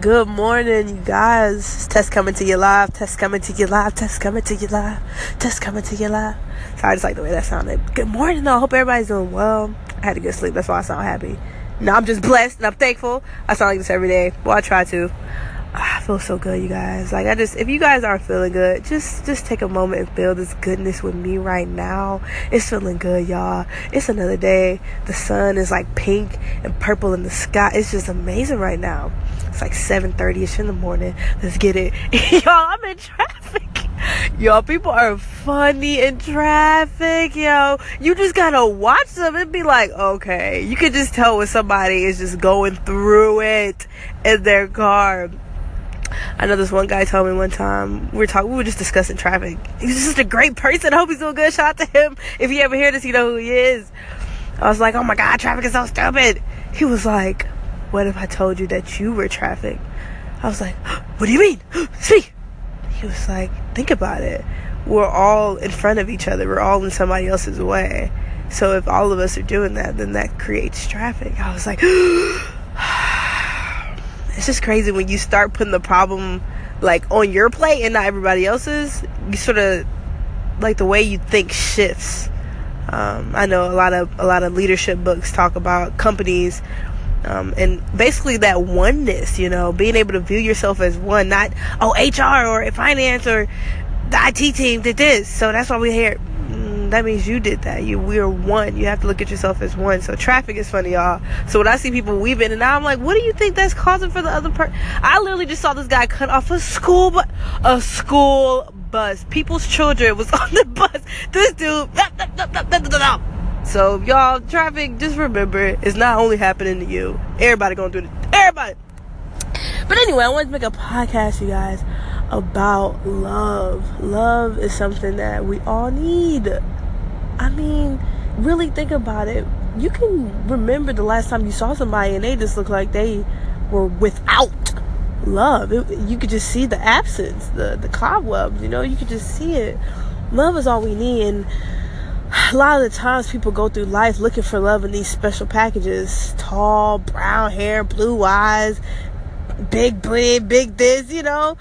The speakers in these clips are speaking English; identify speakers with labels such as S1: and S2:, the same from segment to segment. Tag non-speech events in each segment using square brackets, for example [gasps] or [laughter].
S1: Good morning, you guys. Test coming to you live. Test coming to you live. Test coming to you live. Test coming to you live. Sorry, I just like the way that sounded. Good morning, though. I hope everybody's doing well. I had a good sleep. That's why I sound happy. No, I'm just [laughs] blessed and I'm thankful. I sound like this every day. Well, I try to. Ah, I feel so good, you guys. Like I just, if you guys aren't feeling good, just just take a moment and feel this goodness with me right now. It's feeling good, y'all. It's another day. The sun is like pink and purple in the sky. It's just amazing right now. It's like 7:30ish in the morning. Let's get it, [laughs] y'all. I'm in traffic. Y'all, people are funny in traffic, yo. You just gotta watch them and be like, okay. You can just tell when somebody is just going through it in their car I know this one guy told me one time we were talking, we were just discussing traffic. He's just a great person. I hope he's doing good. Shout out to him. If you ever hear this, you know who he is. I was like, oh my god, traffic is so stupid. He was like, what if I told you that you were traffic? I was like, [gasps] what do you mean? [gasps] Speak. He was like, think about it. We're all in front of each other. We're all in somebody else's way. So if all of us are doing that, then that creates traffic. I was like [gasps] it's just crazy when you start putting the problem like on your plate and not everybody else's. You sort of like the way you think shifts. Um, I know a lot of a lot of leadership books talk about companies um, and basically that oneness. You know, being able to view yourself as one, not oh HR or finance or the IT team did this, so that's why we're here that means you did that. You we're one. You have to look at yourself as one. So traffic is funny, y'all. So when I see people weaving, and I'm like, what do you think that's causing for the other person? I literally just saw this guy cut off a school bus. A school bus. People's children was [laughs] on the bus. This dude. So y'all, traffic. Just remember, it's not only happening to you. Everybody going through it. Everybody. But anyway, I wanted to make a podcast, you guys, about love. Love is something that we all need. I mean, really think about it. You can remember the last time you saw somebody and they just look like they were without love. It, you could just see the absence, the the cobwebs. You know, you could just see it. Love is all we need, and a lot of the times people go through life looking for love in these special packages: tall, brown hair, blue eyes, big booty, big this. You know,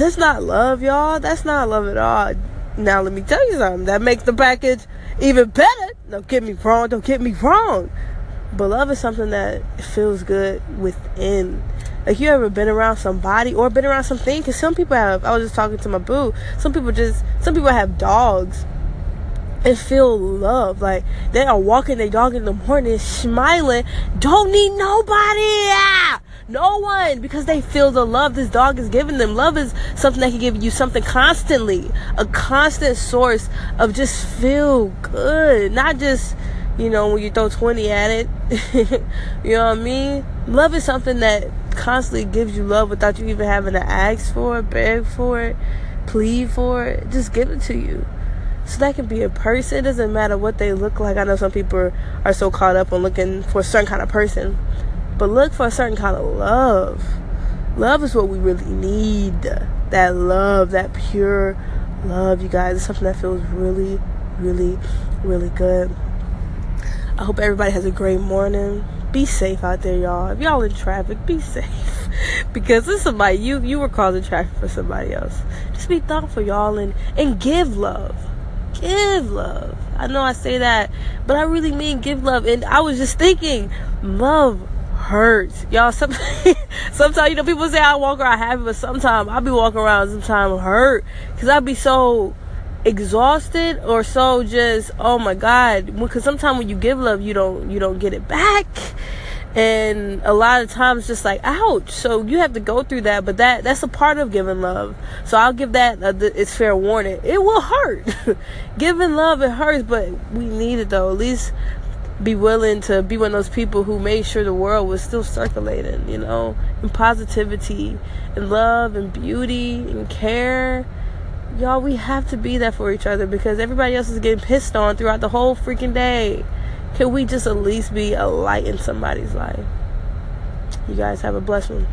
S1: that's not love, y'all. That's not love at all. Now let me tell you something. That makes the package even better. Don't get me wrong. Don't get me wrong. But love is something that feels good within. Like you ever been around somebody or been around something? Because some people have. I was just talking to my boo. Some people just. Some people have dogs and feel love. Like they are walking their dog in the morning, smiling. Don't need nobody. Ah! No one, because they feel the love. This dog is giving them. Love is something that can give you something constantly, a constant source of just feel good, not just you know when you throw 20 at it. [laughs] You know what i mean? Love is something that constantly gives you love without you even having to ask for it beg for it plead for it. Just give it to you. So that can be a person. It doesn't matter what they look like. I know some people are so caught up on looking for a certain kind of person but look for a certain kind of love. Love is what we really need. That love, that pure love, you guys. It's something that feels really, really, really good. I hope everybody has a great morning. Be safe out there, y'all. If y'all in traffic, be safe. [laughs] because this somebody you you were causing traffic for somebody else. Just be thoughtful, y'all, and and give love. Give love. I know I say that, but I really mean give love. And I was just thinking, love hurts. Y'all, sometimes, [laughs] sometimes, you know, people say I walk around happy, but sometimes I'll be walking around sometimes hurt because I'll be so exhausted or so just, oh my God. Because sometimes when you give love, you don't, you don't get it back. And a lot of times just like, ouch. So you have to go through that, but that, that's a part of giving love. So I'll give that, uh, it's fair warning. It will hurt. [laughs] giving love, it hurts, but we need it though. At least be willing to be one of those people who made sure the world was still circulating, you know, and positivity and love and beauty and care. Y'all, we have to be that for each other because everybody else is getting pissed on throughout the whole freaking day. Can we just at least be a light in somebody's life? You guys have a blessed one.